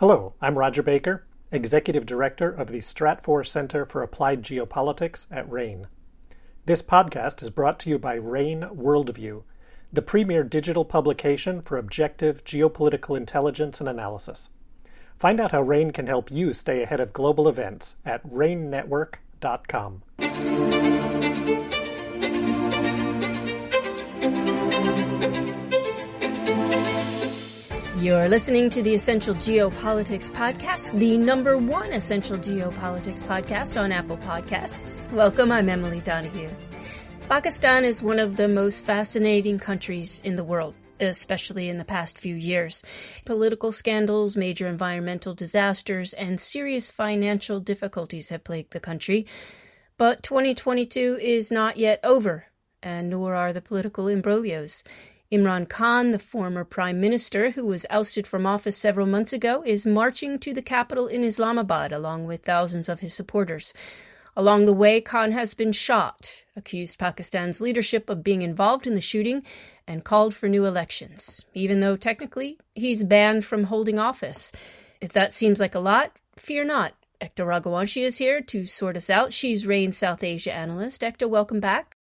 Hello, I'm Roger Baker, Executive Director of the Stratfor Center for Applied Geopolitics at RANE. This podcast is brought to you by RANE Worldview, the premier digital publication for objective geopolitical intelligence and analysis. Find out how RANE can help you stay ahead of global events at ranenetwork.com. You're listening to the Essential Geopolitics Podcast, the number one Essential Geopolitics podcast on Apple Podcasts. Welcome, I'm Emily Donahue. Pakistan is one of the most fascinating countries in the world especially in the past few years. Political scandals, major environmental disasters, and serious financial difficulties have plagued the country. But 2022 is not yet over, and nor are the political imbroglios. Imran Khan, the former prime minister who was ousted from office several months ago, is marching to the capital in Islamabad along with thousands of his supporters. Along the way, Khan has been shot, accused Pakistan's leadership of being involved in the shooting, and called for new elections, even though technically he's banned from holding office. If that seems like a lot, fear not. Ekta Raghuvanshi is here to sort us out. She's RANE's South Asia analyst. Ekta, welcome back.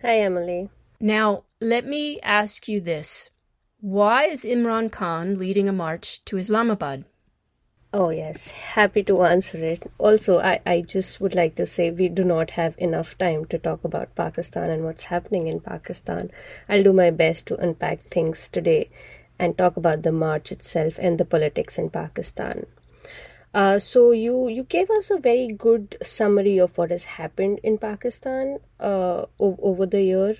Hi, Emily. Now, let me ask you this. Why is Imran Khan leading a march to Islamabad? Oh, yes, happy to answer it. Also, I, I just would like to say we do not have enough time to talk about Pakistan and what's happening in Pakistan. I'll do my best to unpack things today and talk about the march itself and the politics in Pakistan. Uh, so you you gave us a very good summary of what has happened in Pakistan uh, over the year,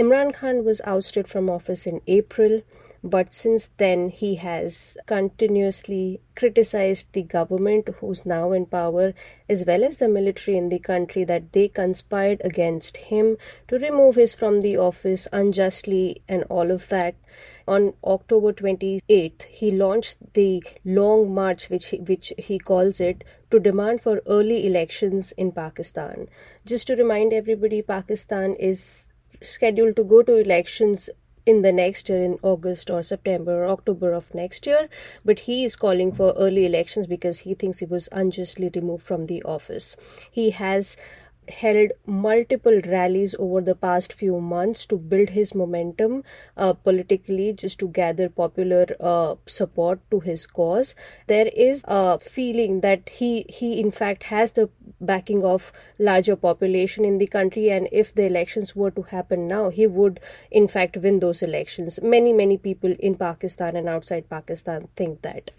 Imran Khan was ousted from office in April, but since then he has continuously criticized the government who's now in power as well as the military in the country that they conspired against him to remove him from the office unjustly and all of that. On October 28th he launched the long march which he, which he calls it to demand for early elections in Pakistan. Just to remind everybody Pakistan is scheduled to go to elections in the next year in August or September or October of next year, but he is calling for early elections because he thinks he was unjustly removed from the office. He has held multiple rallies over the past few months to build his momentum uh, politically, just to gather popular uh, support to his cause. There is a feeling that he he in fact has the backing of larger population in the country, and if the elections were to happen now, he would in fact win those elections. Many many people in Pakistan and outside Pakistan think that.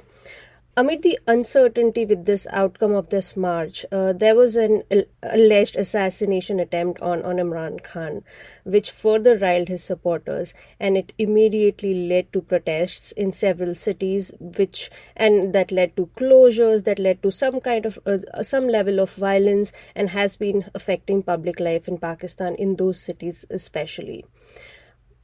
Amid the uncertainty with this outcome of this march, uh, there was an alleged assassination attempt on, on Imran Khan, which further riled his supporters, and it immediately led to protests in several cities, which and that led to closures, that led to some kind of uh, some level of violence, and has been affecting public life in Pakistan in those cities especially.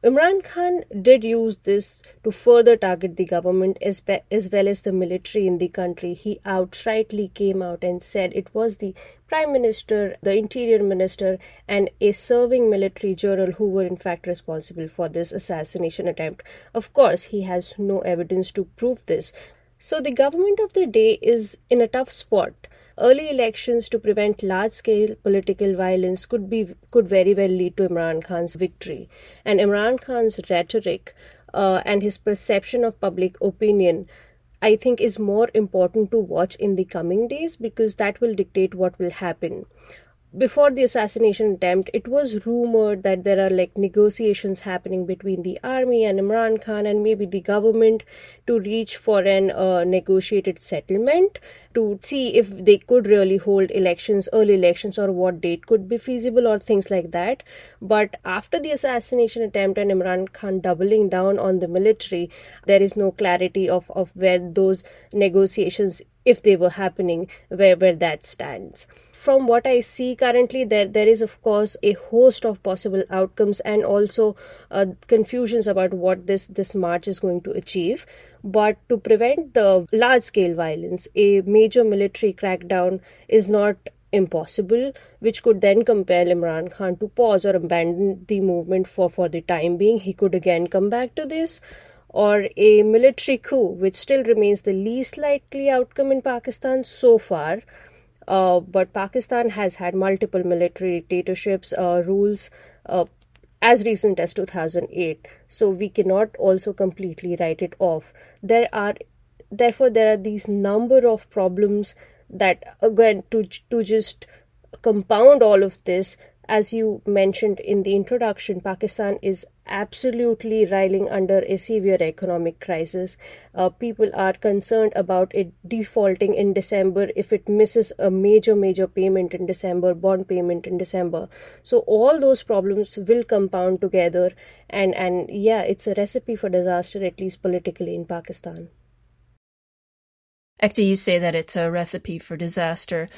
Imran Khan did use this to further target the government as, as well as the military in the country. He outrightly came out and said it was the prime minister, the interior minister, and a serving military general who were in fact responsible for this assassination attempt. Of course, he has no evidence to prove this. So the government of the day is in a tough spot early elections to prevent large scale political violence could be could very well lead to Imran Khan's victory. And Imran Khan's rhetoric uh, and his perception of public opinion I think is more important to watch in the coming days because that will dictate what will happen before the assassination attempt, it was rumored that there are like negotiations happening between the army and Imran Khan and maybe the government to reach for an uh, negotiated settlement to see if they could really hold elections, early elections, or what date could be feasible or things like that. But after the assassination attempt and Imran Khan doubling down on the military, there is no clarity of, of where those negotiations if they were happening where where that stands from what I see currently, there there is of course a host of possible outcomes and also uh, confusions about what this this march is going to achieve. But to prevent the large scale violence, a major military crackdown is not impossible, which could then compel Imran Khan to pause or abandon the movement for, for the time being. He could again come back to this or a military coup, which still remains the least likely outcome in Pakistan so far. Uh, but Pakistan has had multiple military dictatorships, uh, rules, uh, as recent as 2008 so we cannot also completely write it off there are therefore there are these number of problems that again to to just compound all of this as you mentioned in the introduction, Pakistan is absolutely riling under a severe economic crisis. Uh, people are concerned about it defaulting in December if it misses a major, major payment in December, bond payment in December. So all those problems will compound together, and and yeah, it's a recipe for disaster, at least politically in Pakistan. Ekta, you say that it's a recipe for disaster.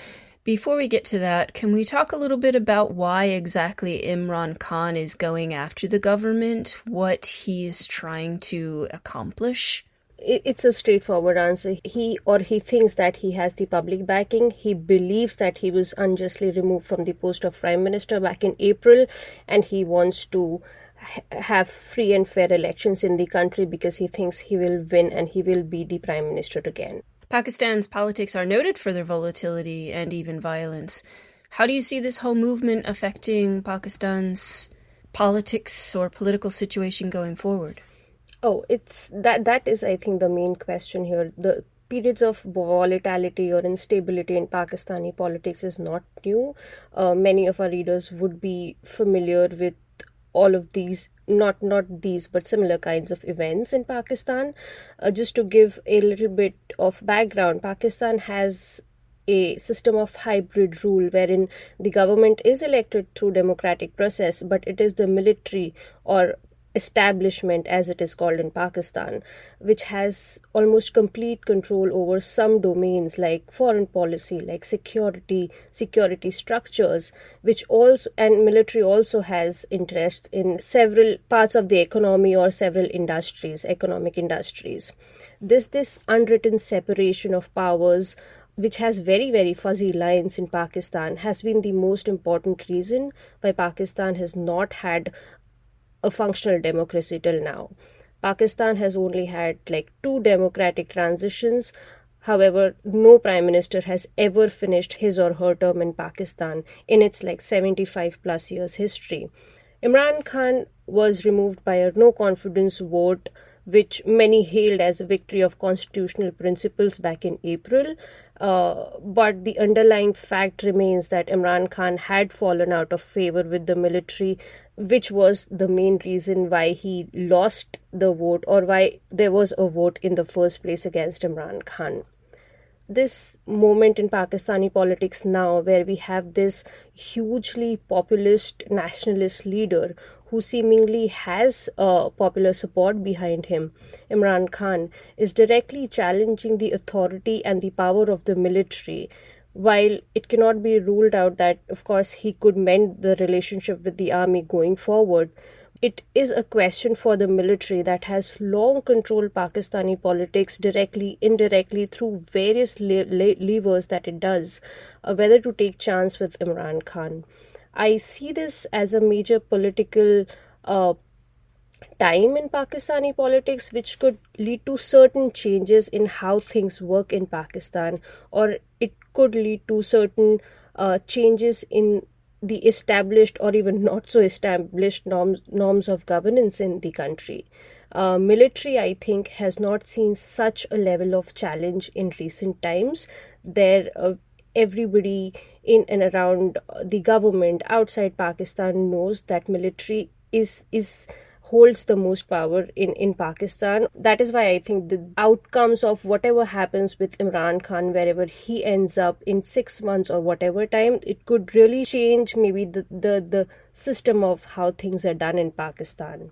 Before we get to that, can we talk a little bit about why exactly Imran Khan is going after the government, what he is trying to accomplish? It's a straightforward answer. He or he thinks that he has the public backing. He believes that he was unjustly removed from the post of prime minister back in April, and he wants to have free and fair elections in the country because he thinks he will win and he will be the prime minister again. Pakistan's politics are noted for their volatility and even violence. How do you see this whole movement affecting Pakistan's politics or political situation going forward? Oh, it's that that is I think the main question here. The periods of volatility or instability in Pakistani politics is not new. Uh, many of our readers would be familiar with all of these not not these but similar kinds of events in Pakistan. Uh, just to give a little bit of background, Pakistan has a system of hybrid rule wherein the government is elected through democratic process but it is the military or establishment, as it is called in Pakistan, which has almost complete control over some domains like foreign policy, like security, security structures, which also, and military also has interests in several parts of the economy or several industries, economic industries. This, this unwritten separation of powers which has very very fuzzy lines in Pakistan has been the most important reason why Pakistan has not had a functional democracy till now. Pakistan has only had like two democratic transitions. However, no prime minister has ever finished his or her term in Pakistan in its like 75 plus years history. Imran Khan was removed by a no confidence vote which many hailed as a victory of constitutional principles back in April. Uh, but the underlying fact remains that Imran Khan had fallen out of favor with the military, which was the main reason why he lost the vote or why there was a vote in the first place against Imran Khan. This moment in Pakistani politics now, where we have this hugely populist nationalist leader who seemingly has uh, popular support behind him, Imran Khan, is directly challenging the authority and the power of the military. While it cannot be ruled out that, of course, he could mend the relationship with the army going forward, it is a question for the military that has long controlled Pakistani politics directly, indirectly through various le- le- levers that it does, uh, whether to take chance with Imran Khan. I see this as a major political uh, time in Pakistani politics, which could lead to certain changes in how things work in Pakistan, or it could lead to certain uh, changes in the established or even not so established norms norms of governance in the country. Uh, military, I think, has not seen such a level of challenge in recent times. There, uh, everybody in and around the government outside Pakistan knows that military is is holds the most power in, in Pakistan. That is why I think the outcomes of whatever happens with Imran Khan, wherever he ends up in six months or whatever time, it could really change maybe the, the, the system of how things are done in Pakistan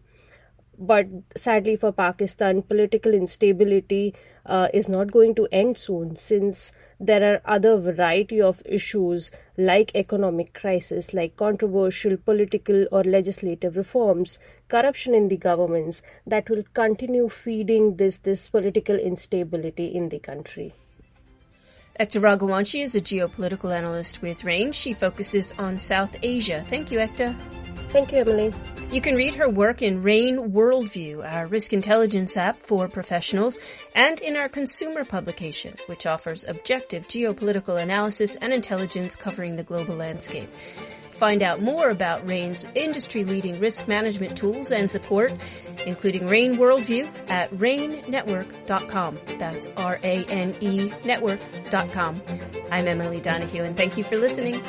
but sadly for Pakistan, political instability uh, is not going to end soon since there are other variety of issues like economic crisis, like controversial political or legislative reforms, corruption in the governments that will continue feeding this this political instability in the country. Ekta Raghuvanshi is a geopolitical analyst with RANE. She focuses on South Asia. Thank you, Ekta. Thank you, Emily. You can read her work in RANE Worldview, our risk intelligence app for professionals, and in our consumer publication, which offers objective geopolitical analysis and intelligence covering the global landscape. Find out more about RANE's industry-leading risk management tools and support, including RANE Worldview at ranenetwork.com. That's R-A-N-E network.com. I'm Emily Donahue and thank you for listening.